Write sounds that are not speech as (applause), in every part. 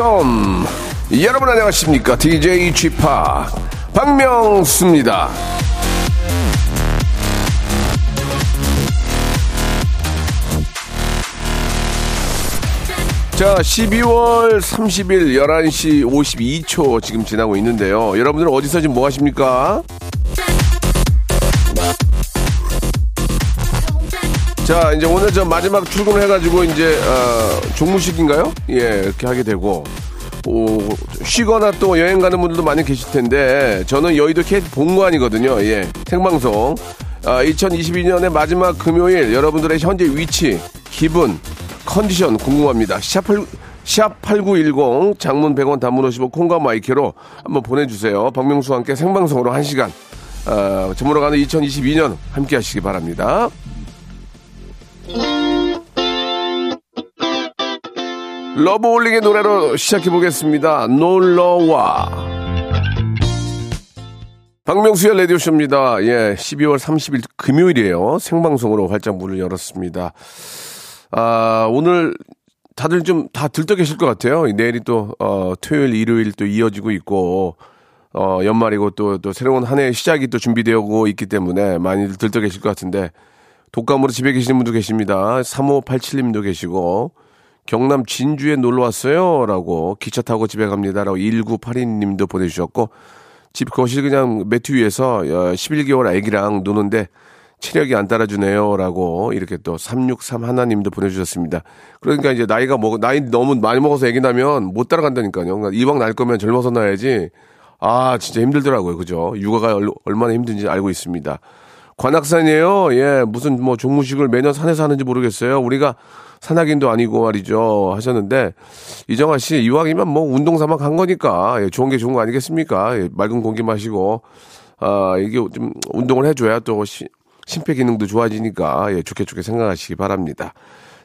welcome. 여러분 안녕하십니까? DJ g p 박명수입니다. 자, 12월 30일 11시 52초 지금 지나고 있는데요. 여러분들 어디서 지금 뭐 하십니까? 자, 이제 오늘 저 마지막 출근을 해가지고 이제, 어, 종무식인가요? 예, 이렇게 하게 되고, 오, 쉬거나 또 여행 가는 분들도 많이 계실 텐데, 저는 여의도 KT 본관이거든요. 예, 생방송. 아, 2022년의 마지막 금요일, 여러분들의 현재 위치, 기분, 컨디션 궁금합니다. 샵8, 샵8910 장문 100원 단문 50원 콩과 마이케로 한번 보내주세요. 박명수와 함께 생방송으로 1시간 어, 저물어가는 2022년 함께 하시기 바랍니다. 러브홀릭의 노래로 시작해 보겠습니다. 놀러와. 박명수의 라디오쇼입니다. 예, 12월 30일 금요일이에요. 생방송으로 활짝 문을 열었습니다. 아, 오늘 다들 좀 다 들떠 계실 것 같아요. 내일이 또, 어, 토요일, 일요일 또 이어지고 있고, 어, 연말이고 또, 또 새로운 한 해의 시작이 또 준비되고 있기 때문에 많이들 들떠 계실 것 같은데, 독감으로 집에 계시는 분도 계십니다. 3587님도 계시고, 경남 진주에 놀러 왔어요. 라고, 기차 타고 집에 갑니다. 라고 1982님도 보내주셨고, 집 거실 그냥 매트 위에서 11개월 아기랑 노는데, 체력이 안 따라주네요. 라고 이렇게 또 363 하나님도 보내주셨습니다. 그러니까 이제 나이가 먹, 나이 너무 많이 먹어서 애기 나면 못 따라간다니까요. 그러니까 이왕 날 거면 젊어서 나야지. 아, 진짜 힘들더라고요. 그죠? 육아가 얼- 얼마나 힘든지 알고 있습니다. 관악산이에요. 예, 무슨 뭐 종무식을 매년 산에서 하는지 모르겠어요. 우리가 산악인도 아니고 말이죠. 하셨는데, 이정아 씨, 이왕이면 뭐 운동 삼아 간 거니까, 예, 좋은 게 좋은 거 아니겠습니까? 예, 맑은 공기 마시고, 아, 이게 좀 운동을 해줘야 또 시- 심폐 기능도 좋아지니까, 예, 좋게 좋게 생각하시기 바랍니다.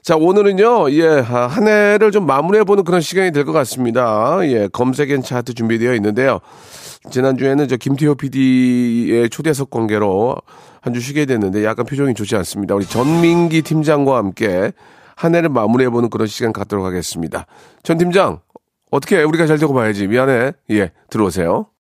자, 오늘은요, 예, 아, 한 해를 좀 마무리해보는 그런 시간이 될 것 같습니다. 예, 검색 and 차트 준비되어 있는데요. 지난주에는 저 김태호 PD의 초대석 관계로 한 주 쉬게 됐는데 약간 표정이 좋지 않습니다. 우리 전민기 팀장과 함께 한 해를 마무리해보는 그런 시간 갖도록 하겠습니다. 전 팀장, 어떻게 해? 우리가 잘 되고 봐야지. 미안해. 예, 들어오세요.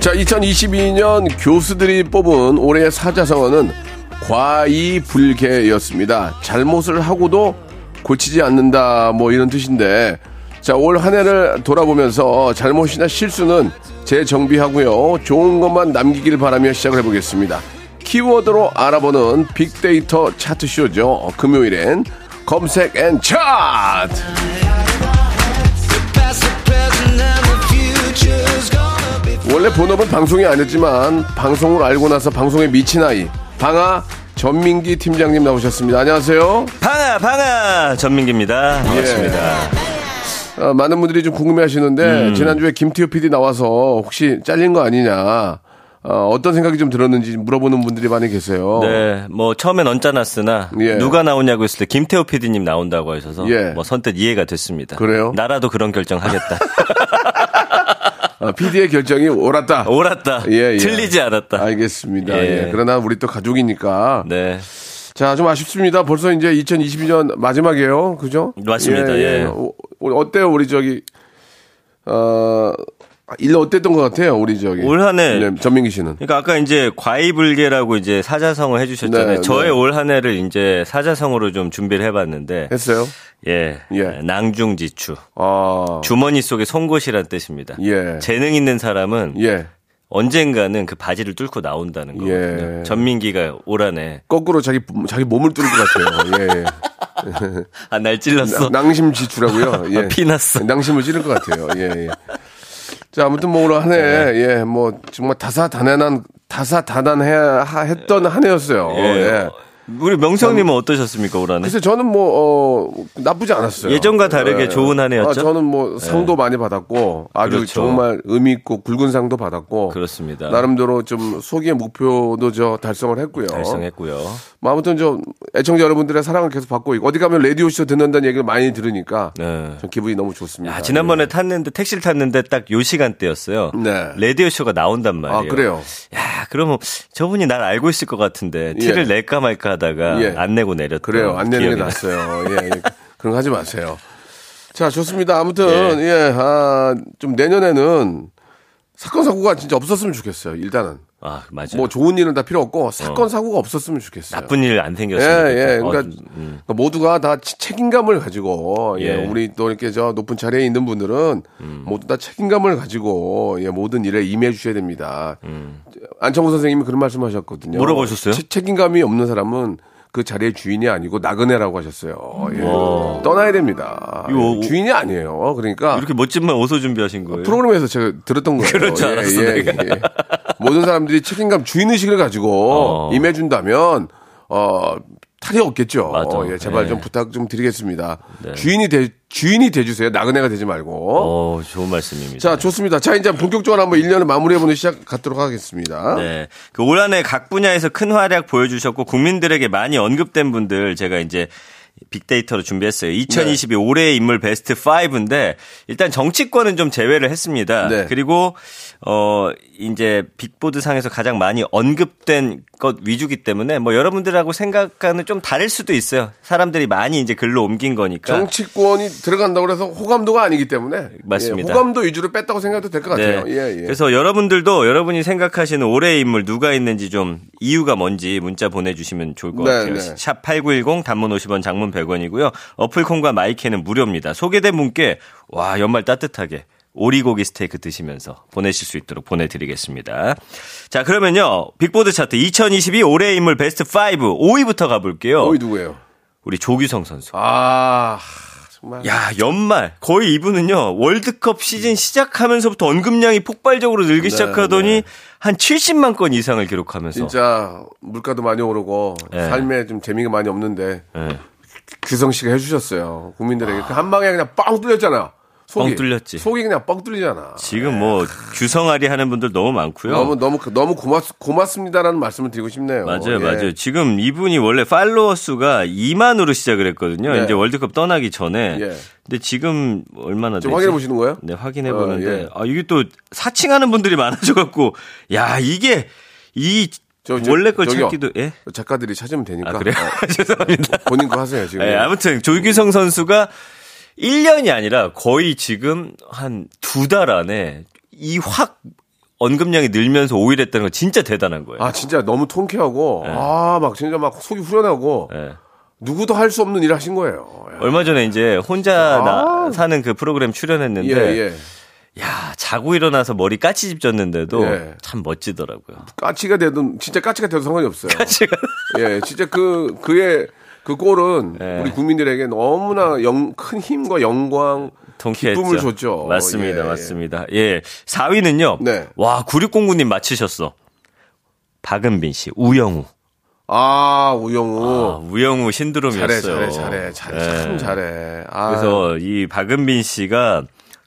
자, 2022년 교수들이 뽑은 올해의 사자성어는 과이불개였습니다. 잘못을 하고도 고치지 않는다, 뭐 이런 뜻인데, 자, 올 한 해를 돌아보면서 잘못이나 실수는 재정비하고요. 좋은 것만 남기길 바라며 시작을 해보겠습니다. 키워드로 알아보는 빅데이터 차트쇼죠. 금요일엔 검색 and 차트! 원래 본업은 방송이 아니었지만 방송을 알고 나서 방송에 미친 아이 방아 전민기 팀장님 나오셨습니다. 안녕하세요. 방아 방아 전민기입니다. 반갑습니다. 어, 많은 분들이 좀 궁금해하시는데 음. 지난주에 김태호 PD 나와서 혹시 잘린 거 아니냐 어, 떤 생각이 좀 들었는지 물어보는 분들이 많이 계세요. 네, 뭐 처음엔 언짢았으나 예. 누가 나오냐고 했을 때 김태호 PD님 나온다고 하셔서 예. 뭐 선뜻 이해가 됐습니다. 그래요? 나라도 그런 결정하겠다. (laughs) PD의 결정이 옳았다. 옳았다. 예, 예. 틀리지 않았다. 알겠습니다. 예. 예. 그러나 우리 또 가족이니까 네. 자, 좀 아쉽습니다. 벌써 이제 2022년 마지막이에요. 그죠? 맞습니다. 예. 어, 어때요, 우리 저기, 어, 일 어땠던 것 같아요, 우리 저기. 올 한해 네, 전민기 씨는. 그러니까 아까 이제 과이불개라고 이제 사자성어 해주셨잖아요. 네, 저의 네. 올 한 해를 이제 사자성어로 좀 준비를 해봤는데, 했어요? 예, 예. 낭중지추, 아. 주머니 속에 송곳이란 뜻입니다. 예. 재능 있는 사람은 예. 언젠가는 그 바지를 뚫고 나온다는 거거든요. 예. 전민기가 올 한해 거꾸로 자기 자기 몸을 뚫을 것 같아요. 예. 예. (laughs) 아, 날 찔렀어. 낭심 지추라고요. 예. 아, 피났어. 낭심을 찌를 것 같아요. 예, 예. 자, 아무튼 뭐 오늘 한 해, 네. 예, 뭐 정말 다사다난한 다사다난해 했던 한 해였어요. 예. 예. 우리 명성님은 어떠셨습니까, 올 한해? 글쎄 저는 뭐 어, 나쁘지 않았어요. 예전과 다르게 좋은 한 해였죠? 아, 저는 뭐 상도 많이 받았고 아주 그렇죠. 정말 의미 있고 굵은 상도 받았고 그렇습니다. 나름대로 좀 소기의 목표도 저 달성을 했고요. 달성했고요. 뭐 아무튼 좀 애청자 여러분들의 사랑을 계속 받고 있고 어디 가면 라디오 쇼 듣는다는 얘기를 많이 들으니까 네. 좀 기분이 너무 좋습니다. 야, 지난번에 탔는데 택시를 탔는데 딱 요 시간대였어요. 네. 라디오 쇼가 나온단 말이에요. 아, 그래요? 야, 그러면 저분이 날 알고 있을 것 같은데 티를 예. 낼까 말까 하다가 예. 안 내고 내렸던 그래요. 안 내는 게. 낫어요. 예, 예. 그런 거 하지 마세요. 자, 좋습니다. 아무튼, 예. 예, 아, 좀 내년에는 사건, 사고가 진짜 없었으면 좋겠어요. 일단은. 아, 맞아요. 뭐 좋은 일은 다 필요 없고, 사건, 사고가 없었으면 좋겠어요. 나쁜 일안 예, 생겼으면 예. 좋겠다. 그러니까, 어, 음. 그러니까 모두가 다 치- 책임감을 가지고, 예, 예. 우리 또 이렇게 저 높은 자리에 있는 분들은 모두 다 책임감을 가지고, 예, 모든 일에 임해 주셔야 됩니다. 안창호 선생님이 그런 말씀 하셨거든요. 뭐라고 하셨어요? 채- 책임감이 없는 사람은 그 자리의 주인이 아니고 나그네라고 하셨어요. 예. 떠나야 됩니다. 이거 예, 주인이 아니에요. 그러니까 이렇게 멋진 말 어디서 준비하신 거예요? 프로그램에서 제가 들었던 거예요. 그럴 줄 알았어, 내가. 모든 사람들이 책임감 주인 의식을 가지고 어. 임해준다면, 어, 탈이 없겠죠. 맞아. 예, 제발 예. 좀 부탁 좀 드리겠습니다. 주인이 돼, 주인이 돼주세요. 나그네가 되지 말고. 어, 좋은 말씀입니다. 자, 좋습니다. 자, 이제 본격적으로 한번 1년을 마무리해보는 시작 갖도록 하겠습니다. 네. 그 올 한 해 각 분야에서 큰 활약 보여주셨고 국민들에게 많이 언급된 분들 제가 이제 빅데이터로 준비했어요. 2022 올해의 인물 베스트 5인데 일단 정치권은 좀 제외를 했습니다. 네. 그리고 어 이제 빅보드 상에서 가장 많이 언급된 것 위주기 때문에 뭐 여러분들하고 생각과는 좀 다를 수도 있어요. 사람들이 많이 이제 글로 옮긴 거니까. 정치권이 들어간다고 해서 호감도가 아니기 때문에 맞습니다. 예, 호감도 위주로 뺐다고 생각해도 될 것 같아요. 예, 예. 네. 그래서 여러분들도 여러분이 생각하시는 올해의 인물 누가 있는지 좀 이유가 뭔지 문자 보내주시면 좋을 것 네, 같아요. 네. 샵 8910 단문 50원 장문 100원이고요. 어플 콩과 마이K는 무료입니다. 소개된 분께 와 연말 따뜻하게 오리고기 스테이크 드시면서 보내실 수 있도록 보내드리겠습니다. 자 그러면요 빅보드 차트 2022 올해의 인물 베스트 5 5위부터 가볼게요. 어이 누구예요? 우리 조규성 선수. 아, 정말. 야, 연말. 거의 이분은요, 월드컵 시즌 시작하면서부터 언급량이 폭발적으로 늘기 시작하더니 한 70만 건 이상을 기록하면서. 네, 진짜 물가도 많이 오르고 예. 삶에 좀 재미가 많이 없는데 예. 규성 씨가 해주셨어요. 국민들에게 그한 방에 그냥 빵 뚫렸잖아. 속이. 뻥 뚫렸지. 속이 그냥 뻥 뚫리잖아. 지금 뭐, 규성아리 하는 분들 너무 많고요. 너무 너무 너무 고맙 고맙습니다라는 말씀을 드리고 싶네요. 맞아요, 예. 맞아요. 지금 이분이 원래 팔로워 수가 2만으로 시작을 했거든요. 네. 이제 월드컵 떠나기 전에. 예. 근데 지금 얼마나? 좀 확인해 보시는 거예요? 네, 확인해 어, 보는데 예. 아 이게 또 사칭하는 분들이 많아져 갖고 야 이게 이 저, 저, 원래 걸 저기요. 찾기도 예. 작가들이 찾으면 되니까. 아 그래요? (laughs) 어, (laughs) 죄송합니다. 본인 거 하세요 지금. 예, 아무튼 조규성 선수가 1년이 아니라 거의 지금 한 두 달 안에 이 확 언급량이 늘면서 5위 했다는 건 진짜 대단한 거예요. 아 진짜 너무 통쾌하고 아막 진짜 막 속이 후련하고 예. 누구도 할 수 없는 일을 하신 거예요. 얼마 전에 이제 혼자 나- 사는 그 프로그램 출연했는데 아. 예, 예. 야 자고 일어나서 머리 까치 집 졌는데도 예. 참 멋지더라고요. 까치가 되든 진짜 까치가 돼도 상관이 없어요. (laughs) 까치가 예, 진짜 그 그의 그 골은 예. 우리 국민들에게 너무나 영, 큰 힘과 영광, 통쾌했죠. 기쁨을 줬죠. 맞습니다, 예. 맞습니다. 예, 4위는요. 네. 와 9609님 맞히셨어. 박은빈 씨, 우영우. 아 우영우 아, 우영우 신드롬이었어요. 잘해, 잘해, 잘해, 잘해, 참 예. 잘해. 아, 그래서 이 박은빈 씨가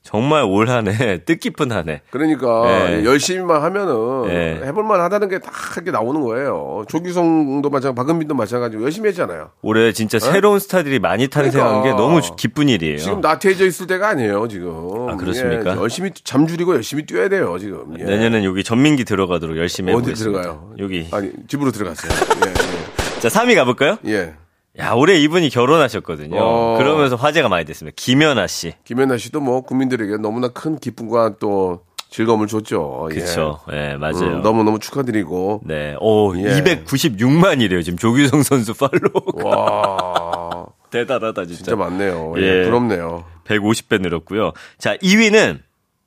정말 올 한 해 (laughs) 뜻깊은 한 해. 그러니까 예. 열심히만 하면은 예. 해볼만 하다는 게 다 이렇게 나오는 거예요. 조규성도 마찬가지, 박은빈도 마찬가지고 열심히 했잖아요. 올해 진짜 새로운 스타들이 많이 탄생한 게 어? 그러니까. 너무 주- 기쁜 일이에요. 지금 나태해져 있을 때가 아니에요, 지금. 아, 그렇습니까? 예, 열심히 잠 줄이고 열심히 뛰어야 돼요, 지금. 예. 내년엔 여기 전민기 들어가도록 열심히 어디 해보겠습니다. 들어가요? 여기. 아니, 집으로 들어갔어요. 예, (laughs) 자, 3위 가볼까요? 예. 예. 야, 올해 이분이 결혼하셨거든요. 어. 그러면서 화제가 많이 됐습니다. 김연아 씨. 김연아 씨도 뭐 국민들에게 너무나 큰 기쁨과 또 즐거움을 줬죠. 예. 그쵸. 예, 맞아요. 음, 너무 너무 축하드리고. 네. 오, 예. 296만이래요. 지금 조규성 선수 팔로우가. 와, (laughs) 대단하다, 진짜. 진짜 많네요. 예. 예. 부럽네요. 150배 늘었고요. 자, 2위는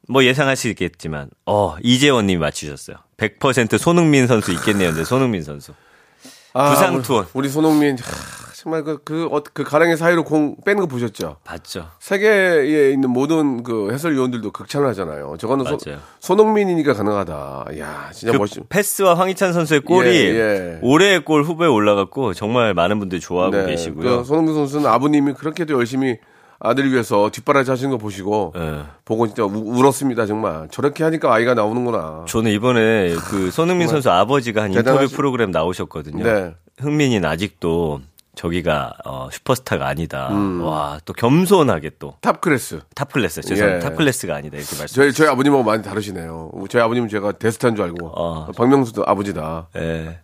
뭐 예상하시겠지만, 어, 이재원 님이 맞추셨어요. 100% 손흥민 선수 있겠네요. 근데 손흥민 선수. 부상 우리- 투혼. 아, 우리 손흥민 하, 정말 그그 어, 그 가랑의 사이로 공 빼는 거 보셨죠? 봤죠. 세계에 있는 모든 그 해설위원들도 극찬을 하잖아요. 저거는 손, 맞아요. 손흥민이니까 가능하다. 야, 진짜 그 멋있. 패스와 황희찬 선수의 골이 예, 예. 올해의 골 후보에 올라갔고 정말 많은 분들이 좋아하고 계시고요. 그 손흥민 선수는 아버님이 그렇게도 열심히 아들을 위해서 뒷바라지 하시는 거 보시고 예. 보고 진짜 우- 울었습니다 정말 저렇게 하니까 아이가 나오는구나. 저는 이번에 그 손흥민 선수 아버지가 한 인터뷰 대단하시- 프로그램 나오셨거든요. 네. 흥민이는 아직도 저기가 어, 슈퍼스타가 아니다. 음. 와, 또 겸손하게 또 top class. top class. 죄송합니다. 예. top class가 아니다. 이렇게 말씀. 저희 저희 아버님하고 많이 다르시네요. 저희 아버님은 제가 대스타인 줄 알고 어. 박명수도 아버지다. 예.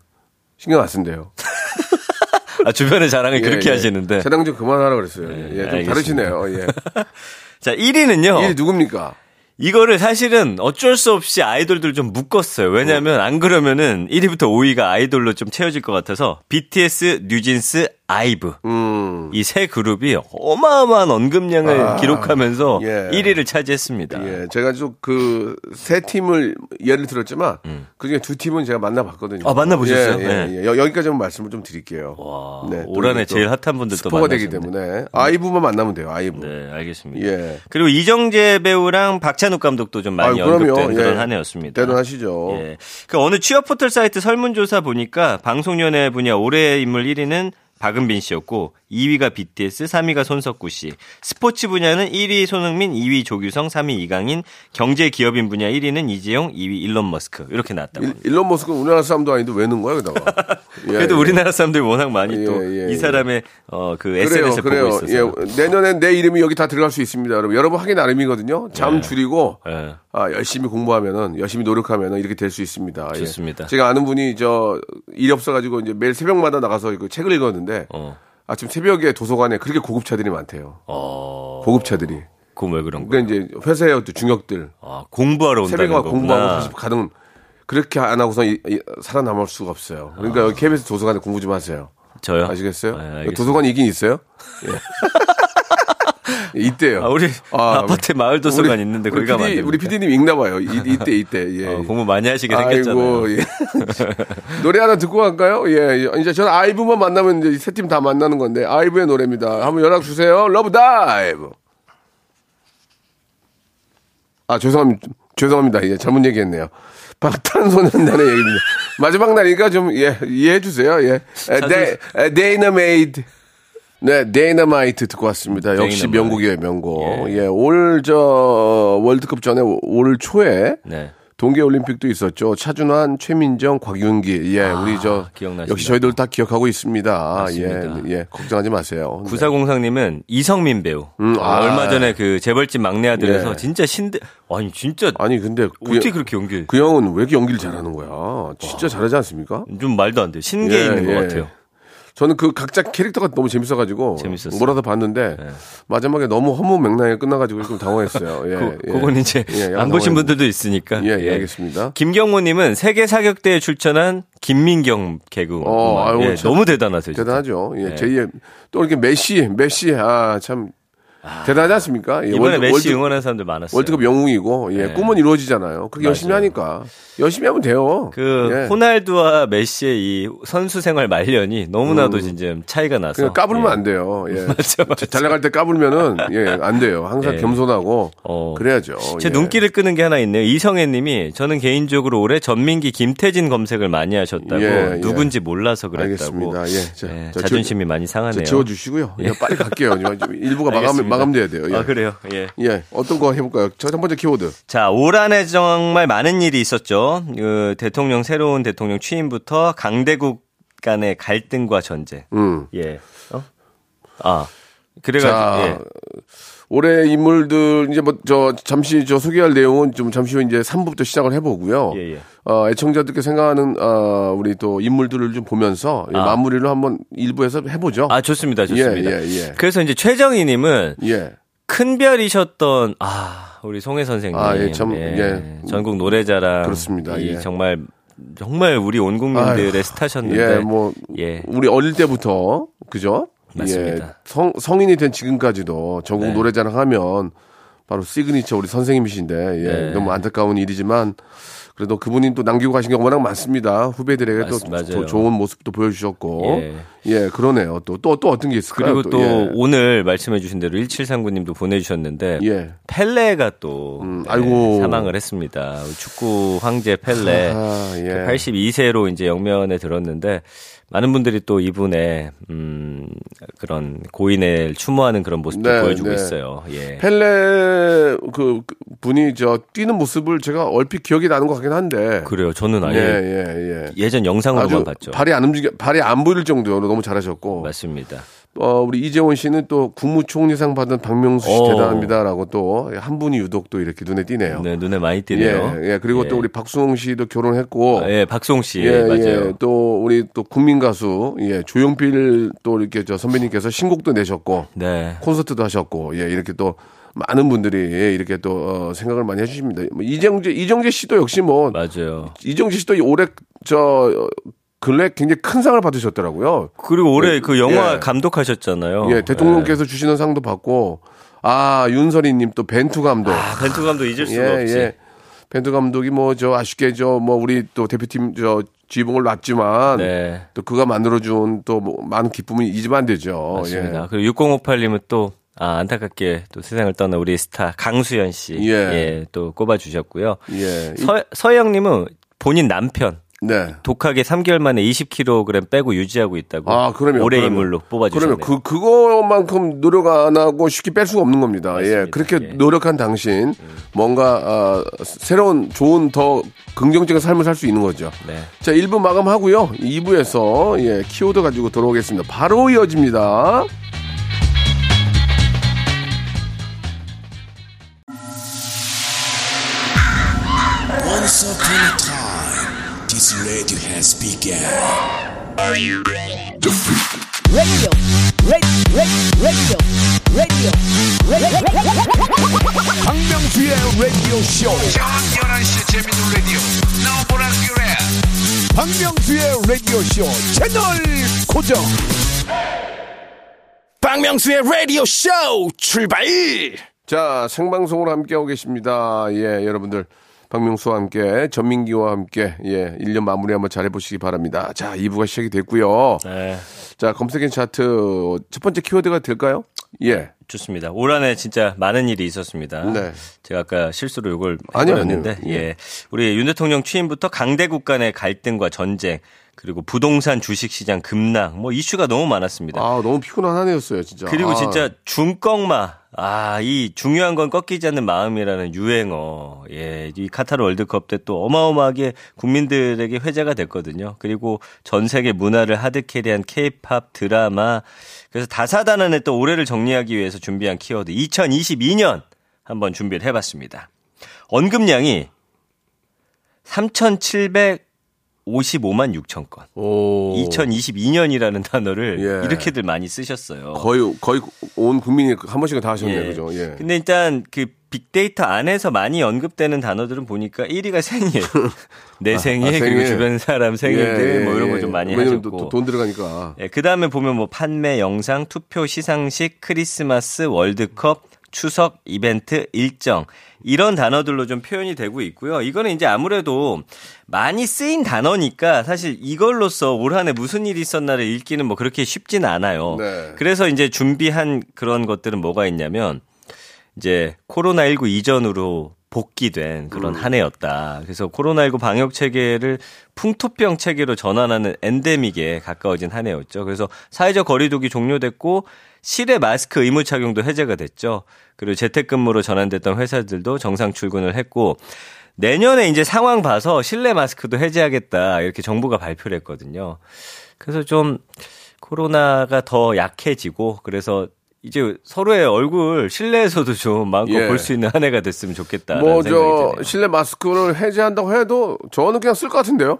신경 안 쓴대요. (laughs) 아, 주변의 자랑을 그렇게 예, 예. 하시는데. 자랑 좀 그만하라 그랬어요. 예, 좀 알겠습니다. 다르시네요. 예. (laughs) 자, 1위는요. 이게 누굽니까? 이거를 사실은 어쩔 수 없이 아이돌들 좀 묶었어요. 왜냐면 안 그러면은 1위부터 5위가 아이돌로 좀 채워질 것 같아서 BTS, 뉴진스, 아이브 음. 이세 그룹이 어마어마한 언급량을 아, 기록하면서 예. 1위를 차지했습니다. 예, 제가 좀그세 팀을 예를 들었지만 그중에 두 팀은 제가 만나봤거든요. 음. 아, 만나보셨어요? 예, 예, 네. 예. 여- 여기까지만 말씀을 좀 드릴게요. 와, 네, 또올 한해 이게 또 제일 핫한 분들 또 스포가 되기 만나셨네. 때문에 아이브만 만나면 돼요. 아이브. 네, 알겠습니다. 예. 그리고 이정재 배우랑 박찬욱 감독도 좀 많이 아유. 언급된 그런 예. 한 해였습니다. 대단하시죠. 예. 그 어느 취업 포털 사이트 설문조사 보니까 방송연예 분야 올해의 인물 1위는 박은빈 씨였고 2위가 BTS, 3위가 손석구 씨. 스포츠 분야는 1위 손흥민, 2위 조규성, 3위 이강인, 경제 기업인 분야 1위는 이재용, 2위 일론 머스크. 이렇게 나왔다고. 일, 일론 머스크는 우리나라 사람도 아닌데 왜 넣은 거야, 여기다가? (laughs) 예, 그래도 예. 우리나라 사람들이 워낙 많이 예, 또이 예, 사람의 어 그 SNS에 그래요. 보고 있어서. 예, 내년엔 내 이름이 여기 다 들어갈 수 있습니다, 여러분. 여러분 하기 나름이거든요. 잠 줄이고 예. 아, 열심히 공부하면은 열심히 노력하면은 이렇게 될 수 있습니다. 예. 좋습니다. 제가 아는 분이 저 일이 없어가지고 이제 매일 새벽마다 나가서 그 책을 읽었는데 어. 아침 새벽에 도서관에 그렇게 고급차들이 많대요. 어. 고급차들이. 그건 왜 그런 거야? 그러니까 이제 회사의 어떤 중역들 아, 공부하러 온다는 새벽에 거구나. 공부하고 다시 가는 그렇게 안 하고서 이- 이- 살아남을 수가 없어요. 그러니까 여기 KBS 도서관에 공부 좀 하세요. 저요? 아시겠어요? 네, 알겠습니다. 도서관이 있긴 있어요? 예. (laughs) (laughs) 있대요. 아, 우리 아, 아파트에 마을 도서관 있는데 거기 우리 안 PD? 우리 PD님 읽나 봐요. 이, 이때 이때. 예. 어, 공부 많이 하시게 생겼잖아요. 아이고, 예. (laughs) 노래 하나 듣고 갈까요? 예. 이제 저는 아이브만 만나면 이제 세 팀 다 만나는 건데 아이브의 노래입니다. 한번 연락 주세요. Love Dive. 아, 죄송합니다. 죄송합니다. 예, 잘못 얘기했네요. 방탄소년단의 얘기입니다. 마지막 날이니까 좀, 예, 이해해 주세요. 예. 에, 데이너메이드. 네, 데이너마이트 듣고 왔습니다. 역시 데이너마이트. 명곡이에요, 명곡. 예, 올, 저, 월드컵 전에 올 초에 네. 동계 올림픽도 있었죠. 차준환, 최민정, 곽윤기. 예, 우리 저, 아, 기억나신다. 역시 저희들 다 기억하고 있습니다. 맞습니다. 예, 예, 걱정하지 마세요. 네. 구사공상님은 이성민 배우. 음, 아, 아. 얼마 전에 그 재벌집 막내 아들에서 예. 진짜 신대, 아니, 진짜 아니, 근데 그, 어떻게 그 렇게 연기, 그 형은 왜 이렇게 연기를 잘하는 거야? 진짜 잘하지 않습니까? 좀 말도 안 돼요. 신기해 예, 있는 것 예. 같아요. 저는 그 각자 캐릭터가 너무 재밌어가지고 재밌었어요. 몰아서 봤는데 마지막에 너무 허무 맹랑하게 끝나가지고 좀 당황했어요. 예, 그, 예. 그건 이제 예, 약간 안 보신 분들도 있으니까. 예, 예, 알겠습니다. 김경모님은 세계 사격대에 출전한 김민경 개그. 어, 아유, 예, 참 너무 대단하세요. 진짜. 대단하죠. 예, 네. 제2의 또 이렇게 메시, 메시 아 참 대단하지 않습니까? 예, 이번에 월드- 메시 응원하는 사람들 많았어요. 월드컵 영웅이고 예, 네. 꿈은 이루어지잖아요. 그렇게 열심히 맞아요. 하니까 열심히 하면 돼요. 그 예. 호날두와 메시의 이 선수 생활 말년이 너무나도 진짜 차이가 나서. 그냥 까불면 예. 안 돼요. 예. (laughs) 맞아, 맞아. 잘 나갈 때 까불면은 예, 안 돼요. 항상 예. 겸손하고 어. 그래야죠. 제 예. 눈길을 끄는 게 하나 있네요. 이성애 님이 저는 개인적으로 올해 전민기 김태진 검색을 많이 하셨다고 예, 예. 누군지 몰라서 그랬다고. 알겠습니다. 예. 자, 예, 저 자존심이 지워- 많이 자, 상하네요. 지워주시고요. 예, 빨리 갈게요. 좀 일부가 마감, (laughs) 알겠습니다. 마감돼야 돼요. 예. 아, 그래요? 예. 예, 어떤 거 해볼까요? 첫 번째 키워드. 자, 올 한 해 정말 많은 일이 있었죠. 그 대통령, 새로운 대통령 취임부터 강대국 간의 갈등과 전쟁. 음. 예. 어? 아. 그래가지고, 자, 예. 올해 인물들 이제 뭐 저 잠시 저 소개할 내용은 좀 잠시 후 이제 3부부터 시작을 해보고요. 예, 예. 어, 애청자들께 생각하는 어, 우리 또 인물들을 좀 보면서 예, 아. 마무리를 한번 일부에서 해보죠. 아, 좋습니다. 좋습니다. 예, 예, 예. 그래서 이제 최정희님은 예. 큰 별이셨던 아 우리 송혜 선생님 아, 예, 참, 예. 전국 노래자랑 그렇습니다. 이 예. 정말 정말 우리 온 국민들의 아유, 스타셨는데 예, 뭐 예. 우리 어릴 때부터 그죠? 맞습니다. 예, 성 성인이 된 지금까지도 전국 네. 노래자랑 하면 바로 시그니처 우리 선생님이신데 예, 네. 너무 안타까운 일이지만 그래도 그분이 또 남기고 가신 게 워낙 많습니다. 후배들에게 또 좋은 모습도 보여주셨고 예. 예, 그러네요. 또 또 또 어떤 게 있을까요? 그리고 또 예. 오늘 말씀해주신 대로 1739님도 보내주셨는데 예. 펠레가 또 음, 네, 아이고. 사망을 했습니다. 축구 황제 펠레 아, 예. 82세로 이제 영면에 들었는데 많은 분들이 또 이분의 음 그런 고인을 추모하는 그런 모습도 네, 보여주고 네. 있어요. 예. 펠레 그, 그 분이 저 뛰는 모습을 제가 얼핏 기억이 나는 것 같긴 한데. 그래요. 저는 아예 예, 예, 예. 예 전 영상으로만 봤죠. 발이 안 움직여 발이 안 보일 정도로 너무 잘하셨고. 맞습니다. 어, 우리 이재원 씨는 또 국무총리상 받은 박명수 씨 오. 대단합니다라고 또 한 분이 유독 또 이렇게 눈에 띄네요. 네, 눈에 많이 띄네요. 예, 예. 그리고 또 우리 박수홍 씨도 결혼했고. 아, 예, 박송 씨 예, 맞아요. 예. 또 우리 또 국민 가수 예, 조용필 또 이렇게 저 선배님께서 신곡도 내셨고 네. 콘서트도 하셨고 예, 이렇게 또 많은 분들이 예, 이렇게 또 어, 생각을 많이 해주십니다. 뭐 이정재 이정재 씨도 역시 뭐 맞아요. 이정재 씨도 올해 저 어, 근래 굉장히 큰 상을 받으셨더라고요. 그리고 올해 그 영화 예. 감독하셨잖아요. 예, 대통령께서 주시는 상도 받고 아 윤설이님 또 벤투 감독. 아, 벤투 감독 잊을 수가 없지. 벤투 감독이 뭐 저 아쉽게 저 뭐 우리 또 대표팀 저 지붕을 놨지만 네. 또 그가 만들어준 또 뭐 많은 기쁨을 잊으면 안 되죠. 맞습니다. 예. 그리고 6058님은 또 아, 안타깝게 또 세상을 떠난 우리 스타 강수현 씨. 예. 또 꼽아주셨고요. 예. 이- 서, 서영님은 본인 남편. 네. 독하게 3개월 만에 20kg 빼고 유지하고 있다고. 아, 그러면 올해 그러면- 인물로 뽑아주셨네요. 그러면 그 그거만큼 노력 안 하고 쉽게 뺄 수가 없는 겁니다. 예, 맞습니다. 그렇게 예. 노력한 당신 뭔가 아, 새로운 좋은 더 긍정적인 삶을 살 수 있는 거죠. 네. 자, 1부 마감하고요. 2부에서 예, 키워드 가지고 돌아오겠습니다. 바로 이어집니다. This radio has begun. radio, radio, radio, radio, radio. 박명수의 라디오 쇼. 저녁 11시 재밌는 라디오 너보라 그래 박명수의 라디오 쇼 채널 고정. 박명수의 라디오 쇼 출발. 자, 생방송으로 함께하고 계십니다. 예, 여러분들. 박명수와 함께, 전민기와 함께, 예, 1년 마무리 한번 잘 해보시기 바랍니다. 자, 2부가 시작이 됐고요. 네. 자, 검색엔 차트 첫 번째 키워드가 될까요? 예. 좋습니다. 올 한해 진짜 많은 일이 있었습니다. 네. 제가 아까 실수로 이걸 해버렸는데, 아니요. 예. 우리 윤 대통령 취임부터 강대국 간의 갈등과 전쟁, 그리고 부동산 주식시장 급락, 뭐 이슈가 너무 많았습니다. 아, 너무 피곤한 한 해였어요, 진짜. 그리고 아, 진짜 중꺾마. 아, 이 중요한 건 꺾이지 않는 마음이라는 유행어. 예, 이 카타르 월드컵 때 또 어마어마하게 국민들에게 회자가 됐거든요. 그리고 전 세계 문화를 하드캐리한 케이팝 드라마. 그래서 다사다난의 또 올해를 정리하기 위해서 준비한 키워드 2022년 한번 준비를 해봤습니다. 언급량이 3,755만 6천 건. 오. 2022년이라는 단어를 예. 이렇게들 많이 쓰셨어요. 거의, 거의 온 국민이 한 번씩은 다 하셨네요, 예. 그죠? 예. 근데 일단 그 빅데이터 안에서 많이 언급되는 단어들은 보니까 1위가 생일, (laughs) 내 생일, 아, 그리고 생일. 주변 사람 생일들 뭐 이런 거 좀 많이 하셨고. 또, 또돈 들어가니까. 예, 그 다음에 보면 뭐 판매 영상, 투표 시상식, 크리스마스, 월드컵, 추석, 이벤트, 일정. 이런 단어들로 좀 표현이 되고 있고요. 이거는 이제 아무래도 많이 쓰인 단어니까 사실 이걸로써 올 한해 무슨 일이 있었나를 읽기는 뭐 그렇게 쉽진 않아요. 네. 그래서 이제 준비한 그런 것들은 뭐가 있냐면 이제 코로나19 이전으로 복귀된 그런 한 해였다. 그래서 코로나19 방역 체계를 풍토병 체계로 전환하는 엔데믹에 가까워진 한 해였죠. 그래서 사회적 거리두기 종료됐고 실외 마스크 의무 착용도 해제가 됐죠. 그리고 재택근무로 전환됐던 회사들도 정상 출근을 했고 내년에 이제 상황 봐서 실내 마스크도 해제하겠다 이렇게 정부가 발표를 했거든요. 그래서 좀 코로나가 더 약해지고 그래서 이제 서로의 얼굴 실내에서도 좀 마음껏 예. 볼수 있는 한 해가 됐으면 좋겠다. 뭐, 저. 실내 마스크를 해제한다고 해도 저는 그냥 쓸 것 같은데요?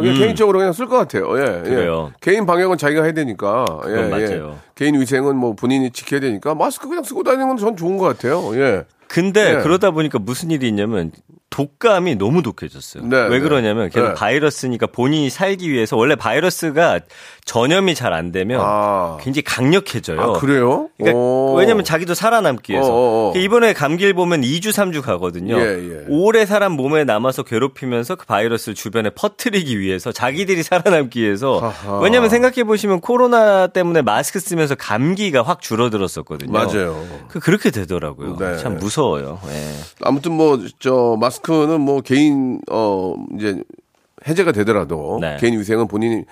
그냥 개인적으로 그냥 쓸 것 같아요. 예. 예. 음. 그래요. 개인 방역은 자기가 해야 되니까. 예, 예. 맞아요. 개인 위생은 뭐 본인이 지켜야 되니까 마스크 그냥 쓰고 다니는 건 전 좋은 것 같아요. 예. 근데 예. 그러다 보니까 무슨 일이 있냐면 독감이 너무 독해졌어요. 네, 왜 네. 그러냐면 계속 네. 바이러스니까 본인이 살기 위해서 원래 바이러스가 전염이 잘 안 되면 아. 굉장히 강력해져요. 아, 그래요? 그러니까 오. 왜냐면 자기도 살아남기 위해서. 어, 어, 어. 그러니까 이번에 감기를 보면 2주 3주 가거든요. 예, 예. 오래 사람 몸에 남아서 괴롭히면서 그 바이러스를 주변에 퍼뜨리기 위해서 자기들이 살아남기 위해서 하하. 왜냐면 생각해 보시면 코로나 때문에 마스크 쓰면서 감기가 확 줄어들었었거든요. 맞아요. 그 그렇게 되더라고요. 네. 참 무서워요. 예. 아무튼 뭐 저 마스크는 뭐 개인 어 이제 해제가 되더라도 네. 개인 위생은 본인이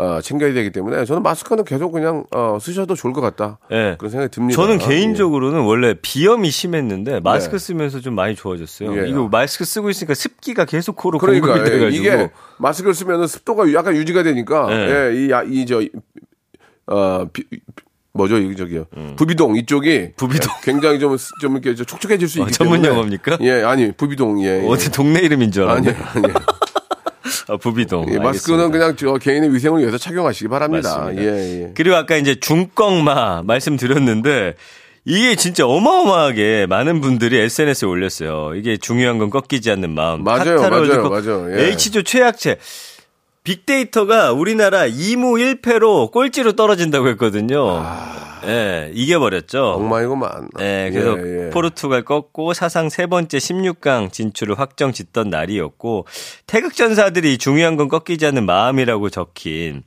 어, 챙겨야 되기 때문에 저는 마스크는 계속 그냥 어, 쓰셔도 좋을 것 같다. 예. 그런 생각이 듭니다. 저는 개인적으로는 원래 비염이 심했는데 마스크 네. 쓰면서 좀 많이 좋아졌어요. 예. 이거 마스크 쓰고 있으니까 습기가 계속 코로 그러니까 공급이 예, 돼가지고 이게 마스크를 쓰면 습도가 약간 유지가 되니까 네. 예, 이이저 어, 비- 뭐죠, 이 저기요. 부비동 이쪽이 음. 부비동. 예, 굉장히 좀, 좀 이렇게 좀 촉촉해질 수 어, 있기 전문 때문에. 용어입니까? 예, 아니 부비동 예. 예. 어디 동네 이름인 줄 아니, 알았네. 아니. 아, 부비동. 예, 마스크는. 그냥 저 개인의 위생을 위해서 착용하시기 바랍니다. 예, 예. 그리고 아까 이제 중꺽마 말씀드렸는데 이게 진짜 어마어마하게 많은 분들이 SNS에 올렸어요. 이게 중요한 건 꺾이지 않는 마음. 맞아요, 맞아요, 맞아요. 예. H조 최약체. 빅데이터가 우리나라 2무 1패로 꼴찌로 떨어진다고 했거든요. 예, 이겨버렸죠. 엉망이구만. 네, 그래서 예, 예. 포르투갈 꺾고 사상 세 번째 16강 진출을 확정 짓던 날이었고 태극전사들이 중요한 건 꺾이지 않는 마음이라고 적힌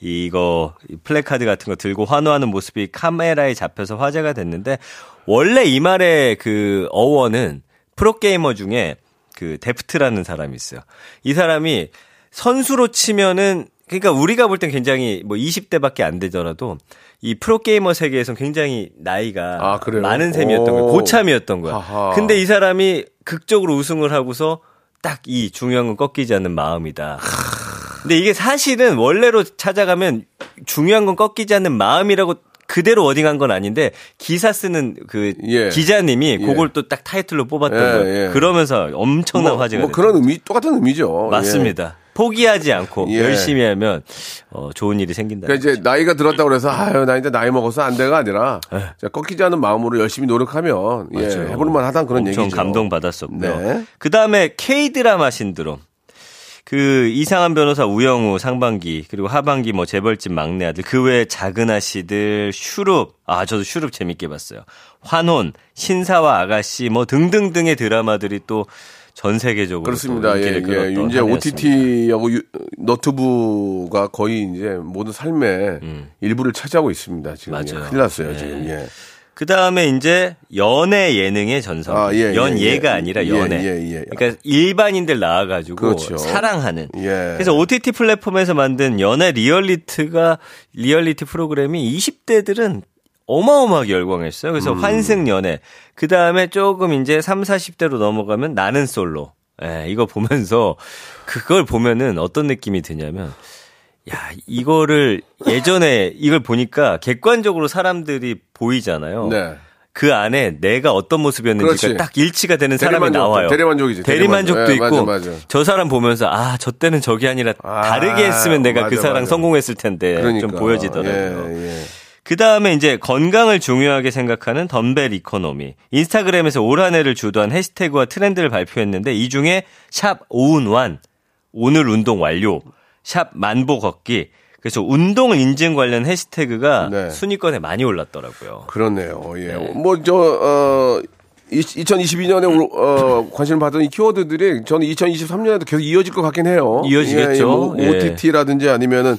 이거 이 플래카드 같은 거 들고 환호하는 모습이 카메라에 잡혀서 화제가 됐는데 원래 이 말의 그 어원은 프로게이머 중에 그 데프트라는 사람이 있어요. 이 사람이 선수로 치면은 그러니까 우리가 볼 땐 굉장히 뭐 20대밖에 안 되더라도 이 프로게이머 세계에선 굉장히 나이가 아? 많은 셈이었던 거예요. 오. 고참이었던 거야. 하하. 근데 이 사람이 극적으로 우승을 하고서 딱 이 중요한 건 꺾이지 않는 마음이다. 근데 이게 사실은 원래로 찾아가면 중요한 건 꺾이지 않는 마음이라고 그대로 워딩한 건 아닌데 기사 쓰는 그 예. 기자님이 예. 그걸 또딱 타이틀로 뽑았던 예, 거예요. 예. 그러면서 엄청난 뭐, 화제가 뭐 됐죠. 그런 의미, 똑같은 의미죠. 맞습니다. 포기하지 않고 예. 열심히 하면 어, 좋은 일이 생긴다. 그러니까 이제 나이가 들었다고 그래서 아유 나 이제 나이 먹어서 안 돼가 아니라 자, 꺾이지 않는 마음으로 열심히 노력하면 예. 해볼만 하다는 그런 엄청 얘기죠. 감동 받았었고요. 네. 그 다음에 K-드라마 신드롬. 그 이상한 변호사 우영우 상반기 그리고 하반기 뭐 재벌집 막내 아들 그 외에 작은 아씨들 슈룹 아 저도 슈룹 재밌게 봤어요 환혼 신사와 아가씨 뭐 등등등의 드라마들이 또 전 세계적으로 그렇습니다. 또 예, 예. 이제. OTT하고 유- 너튜브가 거의 이제 모든 삶의 일부를 차지하고 있습니다. 지금 음. 맞아요. 예, 큰일 났어요. 예. 지금 예. 그 다음에 이제 연애 예능의 전성. 아, 예, 예, 연예가 예. 아니라 예, 연애. 예, 예. 그러니까 일반인들 나와가지고 그렇죠. 사랑하는. 예. 그래서 OTT 플랫폼에서 만든 연애 리얼리티가 리얼리티 프로그램이 20대들은 어마어마하게 열광했어요. 그래서 음. 환승 연애. 그 다음에 조금 이제 3, 40대로 넘어가면 나는 솔로. 예, 이거 보면서 그걸 보면은 어떤 느낌이 드냐면 야, 이거를 예전에 이걸 보니까 객관적으로 사람들이 보이잖아요. 네. 그 안에 내가 어떤 모습이었는지가 그렇지. 딱 일치가 되는 사람이 나와요. 대리만족이지, 대리만족도 대리만족. 예, 있고 맞아, 맞아. 저 사람 보면서 아, 저 때는 저게 아니라 아, 다르게 했으면 내가 그 맞아, 사랑 맞아. 성공했을 텐데 그러니까. 좀 보여지더라고요. 예, 예. 그 다음에 이제 건강을 중요하게 생각하는 dumbbell economy. 인스타그램에서 올 한 해를 주도한 해시태그와 트렌드를 발표했는데 이 중에 샵 오운완, 오늘 운동 완료, 샵 만보 걷기. 그래서 운동 인증 관련 해시태그가 네. 순위권에 많이 올랐더라고요. 그렇네요. 예. 네. 뭐, 저, 어, 2022년에 어, 관심을 받은 이 키워드들이 저는 2023년에도 계속 이어질 것 같긴 해요. 이어지겠죠. 뭐 예. OTT라든지 아니면은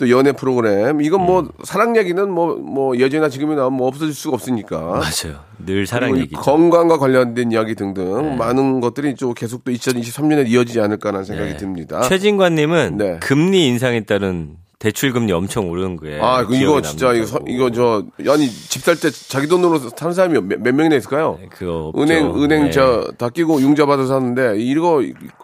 또 연애 프로그램. 이건 뭐 음. 사랑 얘기는 뭐, 뭐 예전이나 지금이나 뭐 없어질 수가 없으니까. 맞아요. 늘 사랑 얘기죠. 건강과 관련된 이야기 등등 많은 것들이 좀 계속 또 2023년에 이어지지 않을까라는 생각이 네. 듭니다. 최진관님은 네. 금리 인상에 따른 대출 금리 엄청 오른 거예요. 아, 그 이거 진짜 이거 서- 이거 저 아니 집 살 때 자기 돈으로 산 사람이 몇, 몇 명이나 있을까요? 그거 없죠. 은행 은행 네. 저다 끼고 융자 받아 사는데 이거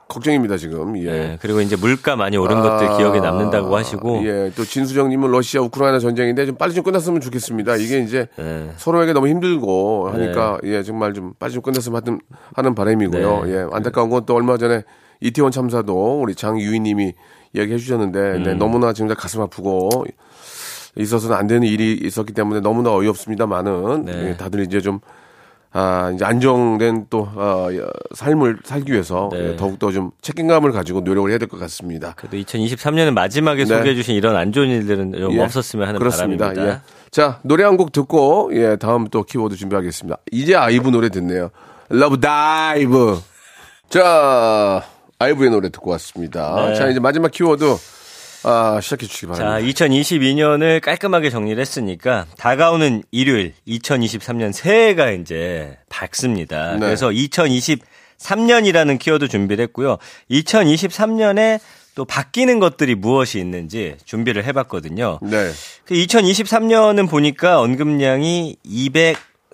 걱정입니다 지금. 예. 네, 그리고 이제 물가 많이 오른 것들 기억에 남는다고 하시고 예, 또 진수정님은 러시아 우크라이나 전쟁인데 좀 빨리 좀 끝났으면 좋겠습니다. 이게 이제 네. 서로에게 너무 힘들고 하니까 예 정말 좀 빨리 좀 끝났으면 하는, 하는 바람이고요. 네. 예, 안타까운 건 또 얼마 전에 이태원 참사도 우리 장유희님이 이야기해 주셨는데 네, 음. 너무나 지금 다 가슴 아프고 있어서는 안 되는 일이 있었기 때문에 너무나 어이없습니다만은 네. 예, 다들 이제 좀 아, 이제 안정된 또, 어, 삶을 살기 위해서 네. 예, 더욱더 좀 책임감을 가지고 노력을 해야 될 것 같습니다. 그래도 2023년은 마지막에 네. 소개해 주신 이런 안 좋은 일들은 좀 예, 없었으면 하는 그렇습니다. 바람입니다. 예. 자, 노래 한 곡 듣고, 예, 다음 또 키워드 준비하겠습니다. 이제 아이브 노래 듣네요. Love Dive. 자, 아이브의 노래 듣고 왔습니다. 네. 자, 이제 마지막 키워드, 아, 시작해 주시기 자, 바랍니다. 2022년을 깔끔하게 정리를 했으니까 다가오는 일요일 2023년 새해가 이제 밝습니다. 네. 그래서 2023년이라는 키워드 준비를 했고요. 2023년에 또 바뀌는 것들이 무엇이 있는지 준비를 해봤거든요. 네. 그 2023년은 보니까 언급량이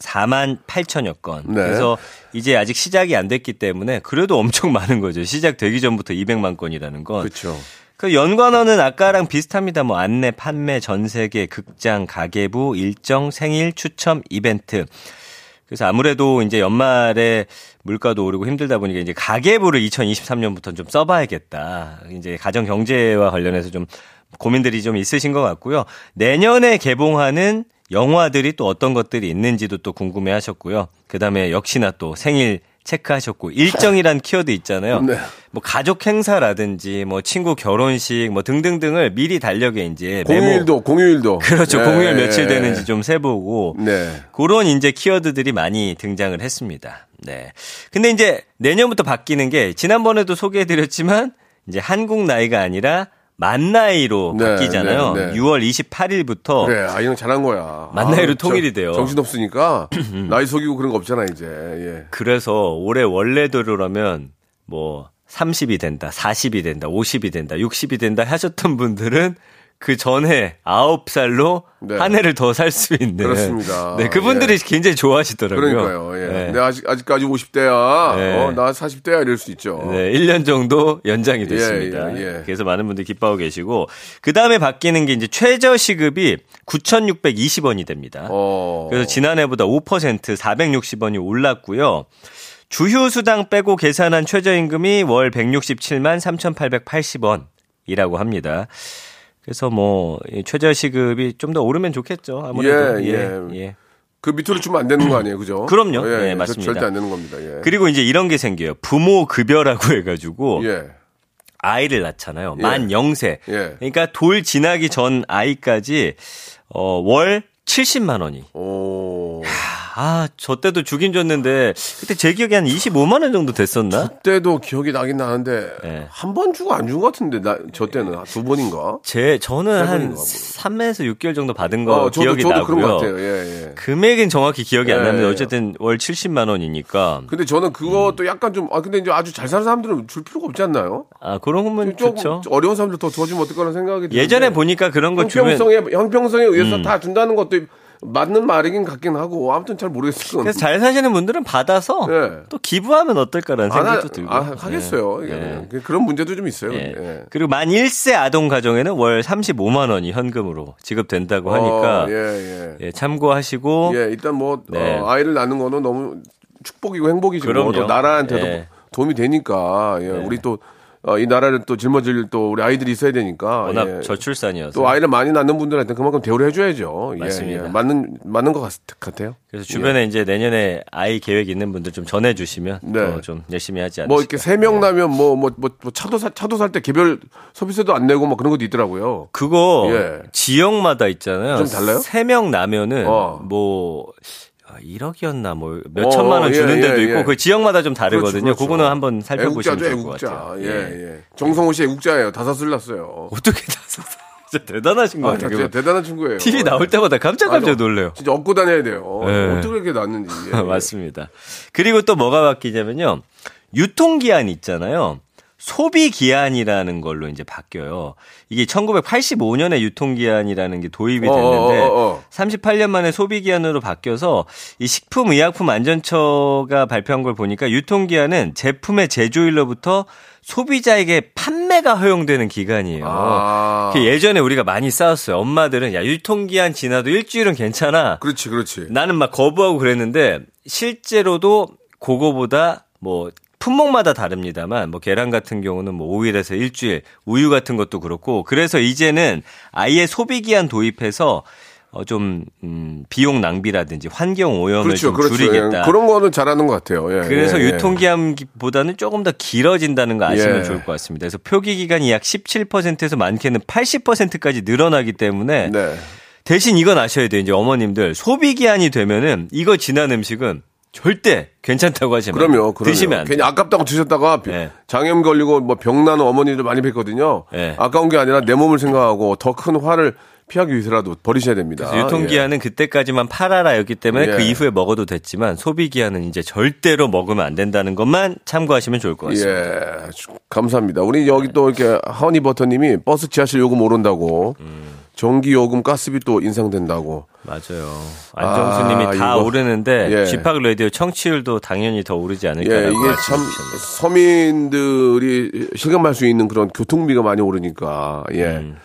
204만 8천여 건. 네. 그래서 이제 아직 시작이 안 됐기 때문에 그래도 엄청 (laughs) 많은 거죠. 시작되기 전부터 200만 건이라는 건. 그렇죠. 그 연관어는 아까랑 비슷합니다. 뭐 안내, 판매, 전 세계, 극장, 가계부, 일정, 생일, 추첨, 이벤트. 그래서 아무래도 이제 연말에 물가도 오르고 힘들다 보니까 이제 가계부를 2023년부터 좀 써봐야겠다. 이제 가정 경제와 관련해서 좀 고민들이 좀 있으신 것 같고요. 내년에 개봉하는 영화들이 또 어떤 것들이 있는지도 또 궁금해 하셨고요. 그 다음에 역시나 또 생일 체크하셨고, 일정이란 (laughs) 키워드 있잖아요. 네. 뭐 가족 행사라든지 뭐 친구 결혼식 뭐 등등등을 미리 달력에 이제 메모. 공휴일도, 공휴일도. 그렇죠. 예, 공휴일 며칠 예. 되는지 좀 세보고. 네. 그런 이제 키워드들이 많이 등장을 했습니다. 네. 근데 이제 내년부터 바뀌는 게 지난번에도 소개해드렸지만 이제 한국 나이가 아니라 만 나이로 네, 바뀌잖아요. 네, 네. 6월 28일부터 그래, 아이는 잘한 거야. 만 나이로 아, 통일이 저- 돼요. 정신 없으니까, 나이 속이고 그런 거 없잖아, 이제. 예. 그래서 올해 원래대로라면 뭐 30이 된다, 40이 된다, 50이 된다, 60이 된다 하셨던 분들은 그 전에 9살로 네. 한 해를 더 살 수 있는. 그렇습니다. 네, 그분들이 예. 굉장히 좋아하시더라고요. 그러니까요, 예. 네. 아직, 아직까지 50대야. 네. 어, 나 40대야 이럴 수 있죠. 네, 1년 정도 연장이 됐습니다. 예, 예. 그래서 많은 분들이 기뻐하고 계시고 그 다음에 바뀌는 게 이제 최저 시급이 9,620원이 됩니다. 어. 그래서 지난해보다 5% 460원이 올랐고요. 주휴수당 빼고 계산한 최저임금이 월 167만 3,880원이라고 합니다. 그래서 뭐이 최저 시급이 좀 더 오르면 좋겠죠. 아무래도 예, 예, 예. 예. 그 밑으로 주면 안 되는 거 아니에요, 그죠? (clears throat) 그럼요. 예, 네, 예, 맞습니다. 절대 안 되는 겁니다. 예. 그리고 이제 이런 게 생겨요. 부모 급여라고 (laughs) 해가지고 예. 아이를 낳잖아요. 예. 만 0세. 예. 그러니까 돌 지나기 전 아이까지 어, 월 70만 원이. 오. 아, 저 때도 주긴 줬는데 그때 제 기억에 한 25만 원 정도 됐었나? 그때도 기억이 나긴 나는데 예. 한번 주고 안 준 것 같은데 나 저 때는 두 번인가? 제 저는 세한 번인가 뭐. 3에서 6개월 정도 받은 거 어, 저도 기억이 저도 나고요. 그런 것 같아요. 예, 예. 금액은 정확히 기억이 안 예, 나는데 예. 어쨌든 월 70만 원이니까 근데 저는 그것도 약간 좀, 아, 근데 이제 아주 잘 사는 사람들은 줄 필요가 없지 않나요? 아 그런 거면 좋죠. 어려운 사람들 더 도와주면 어떨까라는 생각이 드는데. 예전에 보니까 그런 거 주면 음. 형평성에, 형평성에 의해서 다 준다는 것도 맞는 말이긴 같긴 하고, 아무튼 잘 모르겠어요. 그래서 잘 사시는 분들은 받아서 예. 또 기부하면 어떨까라는 안 하, 생각도 들고. 아, 하겠어요. 예. 그냥. 그런 문제도 좀 있어요. 예. 예. 그리고 만 1세 아동 가정에는 월 35만 원이 현금으로 지급된다고 하니까 어, 예, 예. 예, 참고하시고 예, 일단 뭐 네. 어, 아이를 낳는 거는 너무 축복이고 행복이지 뭐. 또 나라한테도 예. 도움이 되니까 예, 우리 또 어, 이 나라를 또 짊어질 또 우리 아이들이 있어야 되니까 워낙 예. 저출산이어서 또 아이를 많이 낳는 분들한테 그만큼 대우를 해줘야죠. 예, 맞습니다. 예. 맞는 맞는 것 같, 같아요. 그래서 주변에 이제 내년에 아이 계획 있는 분들 좀 전해주시면 네. 또좀 열심히 하지 않을까. 뭐 이렇게 세 명 나면 뭐뭐뭐 차도 사, 차도 살 때 개별 서비스도 안 내고 뭐 그런 것도 있더라고요. 그거 예. 지역마다 있잖아요. 좀 달라요? 세 명 나면은 어. 뭐 1억이었나 뭐몇 어, 천만 원 예, 주는 데도 예, 있고 예. 그 지역마다 좀 다르거든요. 그렇죠, 그 그렇죠. 거는 한번 살펴보시면 애국자죠, 좋을 것 애국자. 같아요. 예, 예. 정성호 씨 애국자예요. 다섯을 낳았어요. 어떻게 (laughs) 다 진짜 대단하신 것 아, 같아요. 진짜. 대단한 친구예요. TV 나올 때마다 깜짝깜짝. 놀래요. 진짜 업고 다녀야 돼요. 예. 어떻게 이렇게. 예, (laughs) 예. 맞습니다. 그리고 또 뭐가 바뀌냐면요. 유통기한 있잖아요. 소비기한이라는 걸로 이제 바뀌어요. 이게 1985년에 유통기한이라는 게 도입이 됐는데 어, 어, 어, 어. 38년 만에 소비기한으로 바뀌어서 이 식품의약품안전처가 발표한 걸 보니까 유통기한은 제품의 제조일로부터 소비자에게 판매가 허용되는 기간이에요. 아. 그 예전에 우리가 많이 싸웠어요. 엄마들은 야 유통기한 지나도 일주일은 괜찮아. 그렇지, 그렇지. 나는 막 거부하고 그랬는데 실제로도 그거보다 뭐 품목마다 다릅니다만 뭐 계란 같은 경우는 뭐 5일에서 일주일, 우유 같은 것도 그렇고 그래서 이제는 아예 소비 기한 도입해서 어, 좀 음, 비용 낭비라든지 환경 오염을 그렇죠, 좀 그렇죠. 줄이겠다. 예, 그런 거는 잘하는 것 같아요. 예, 그래서 예, 예. 유통기한보다는 조금 더 길어진다는 거 아시면 예. 좋을 것 같습니다. 그래서 표기 기간이 약 17%에서 많게는 80%까지 늘어나기 때문에 네. 대신 이건 아셔야 돼요. 이제 어머님들 소비 기한이 되면은 이거 지난 음식은 절대 괜찮다고 하시면 그럼요, 그럼요. 드시면 안 돼요. 괜히 아깝다고 드셨다가 비- 네. 장염 걸리고 뭐 병나는 어머니들 많이 뵀거든요. 네. 아까운 게 아니라 내 몸을 생각하고 더 큰 화를 피하기 위해서라도 버리셔야 됩니다. 유통기한은 그때까지만 팔아라 였기 때문에 예. 그 이후에 먹어도 됐지만 소비 기한은 이제 절대로 먹으면 안 된다는 것만 참고하시면 좋을 것 예. 같습니다. 예, 주- 감사합니다. 우리 여기 또 이렇게 허니버터님이 버스 지하실 요금 오른다고 음. 전기 요금 가스비 또 인상된다고. 맞아요. 안정수님이 아, 다 이거. 오르는데 예. 집합 라디오 청취율도 당연히 더 오르지 예, 않을까라고 이게 참. 서민들이 실감할 수 있는 그런 교통비가 많이 오르니까 예. 음.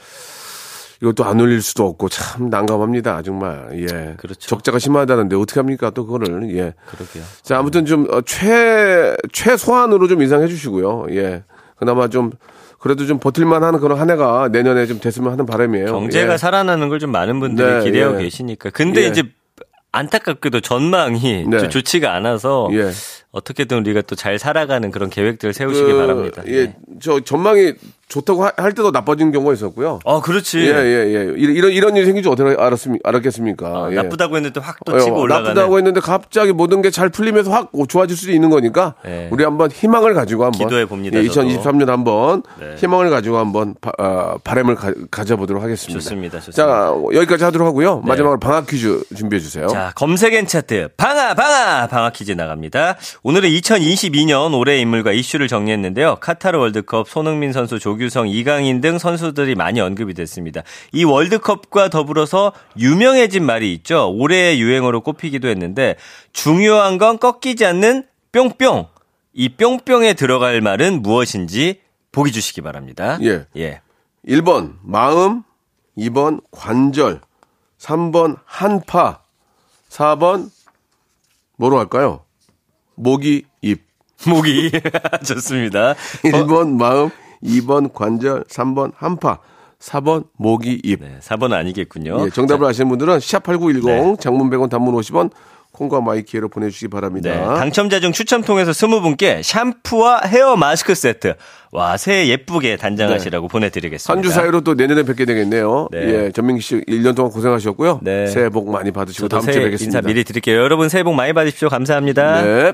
이것도 안 올릴 수도 없고 참 난감합니다 정말 예 그렇죠. 적자가 심하다는데 어떻게 합니까 또 그거를 예 그러게요. 자, 아무튼 좀, 어, 최, 최소한으로 좀 인상해 주시고요. 예. 그나마 좀, 그래도 좀 버틸만 하는 그런 한 해가 내년에 좀 됐으면 하는 바람이에요. 경제가 예. 살아나는 걸 좀 많은 분들이 네, 기대하고 예. 계시니까. 근데 예. 이제 안타깝게도 전망이 네. 좀 좋지가 않아서 예. 어떻게든 우리가 또 잘 살아가는 그런 계획들을 세우시기 그, 바랍니다. 예, 네. 저 전망이 좋다고 하- 할 때도 나빠진 경우가 있었고요. 어, 그렇지. 예, 예, 예. 이런, 이런, 일이 생길 줄 어떻게 알았습니, 알았겠습니까? 어, 예. 나쁘다고 했는데 확또 어, 치고 올라가는. 나쁘다고 했는데 갑자기 모든 게 잘 풀리면서 확 좋아질 수도 있는 거니까 네. 우리 한번 희망을 가지고 한번 기도해 봅니다, 예, 저도. 2023년 한번 네. 희망을 가지고 한번 바, 어, 바람을 가, 가져보도록 하겠습니다. 좋습니다, 좋습니다. 자 여기까지 하도록 하고요. 네. 마지막으로 방학 퀴즈 준비해 주세요. 자, 검색엔 차트 방아 방아 방아 퀴즈 나갑니다. 오늘은 2022년 올해의 인물과 이슈를 정리했는데요. 카타르 월드컵 손흥민 선수, 조 규성, 이강인 등 선수들이 많이 언급이 됐습니다. 이 월드컵과 더불어서 유명해진 말이 있죠. 올해의 유행어로 꼽히기도 했는데 중요한 건 꺾이지 않는 뿅뿅. 이 뿅뿅에 들어갈 말은 무엇인지 보기 주시기 바랍니다. 예. 예. 1번 마음, 2번 관절, 3번 한파, 4번 뭐로 할까요? 모기 입. 목이 (laughs) 좋습니다. 어, 1번 마음, 2번 관절, 3번 한파, 4번 모기 입. 네, 4번은 아니겠군요. 예, 정답을 자, 아시는 분들은 샵8910 네. 장문 100원 단문 50원 콩과 마이키에로 보내주시기 바랍니다. 네, 당첨자 중 추첨 통해서 20분께 샴푸와 헤어 마스크 세트. 와, 새해 예쁘게 단장하시라고 보내드리겠습니다. 한 주 사이로 또 내년에 뵙게 되겠네요. 네. 예, 전민기 씨 1년 동안 고생하셨고요. 네. 새해 복 많이 받으시고 다음 주에 뵙겠습니다. 인사 미리 드릴게요. 여러분 새해 복 많이 받으십시오. 감사합니다. 네.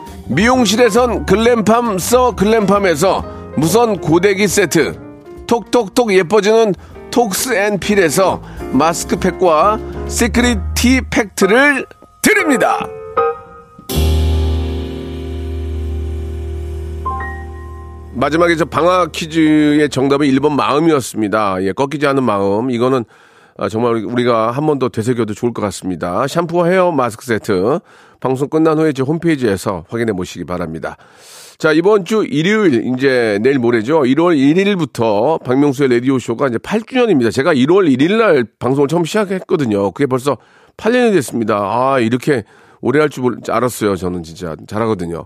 미용실에선 글램팜 써 글램팜에서 무선 고데기 세트 톡톡톡 예뻐지는 톡스앤필에서 마스크팩과 secret 티 팩트를 드립니다 마지막에 저 방학 퀴즈의 정답은 1번 마음이었습니다. 예, 꺾이지 않은 마음. 이거는 아, 정말 우리가 한 번 더 되새겨도 좋을 것 같습니다. 샴푸와 헤어 마스크 세트. 방송 끝난 후에 제 홈페이지에서 확인해 보시기 바랍니다. 자, 이번 주 일요일, 이제 내일 모레죠. 1월 1일부터 박명수의 라디오쇼가 이제 8주년입니다. 제가 1월 1일 날 방송을 처음 시작했거든요. 그게 벌써 8년이 됐습니다. 아, 이렇게 오래 할 줄 알았어요. 저는 진짜 잘하거든요.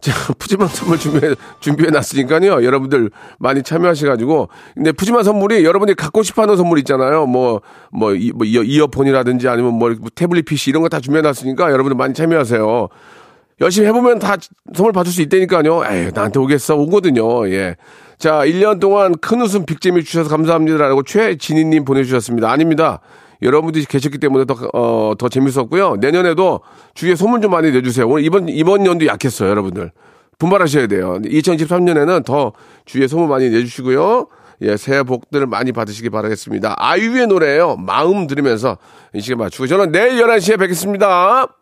자, 푸짐한 선물 준비해, 준비해 놨으니까요. 여러분들 많이 참여하셔가지고. 근데 푸짐한 선물이 여러분이 갖고 싶어 하는 선물 있잖아요. 뭐, 뭐, 이, 뭐 이어, 이어폰이라든지 아니면 뭐, 태블릿 PC 이런 거 다 준비해 놨으니까 여러분들 많이 참여하세요. 열심히 해보면 다 선물 받을 수 있다니까요. 에이, 나한테 오겠어. 오거든요. 예. 자, 1년 동안 큰 웃음 빅재미 주셔서 감사합니다라고 최진희님 보내주셨습니다. 아닙니다. 여러분들이 계셨기 때문에 더, 어, 더 재밌었고요. 내년에도 주위에 소문 좀 많이 내주세요. 오늘 이번, 이번 연도 약했어요, 여러분들. 분발하셔야 돼요. 2023년에는 더 주위에 소문 많이 내주시고요. 예, 새해 복들을 많이 받으시기 바라겠습니다. 아이유의 노래예요 마음 들으면서 이 시간 맞추고 저는 내일 11시에 뵙겠습니다.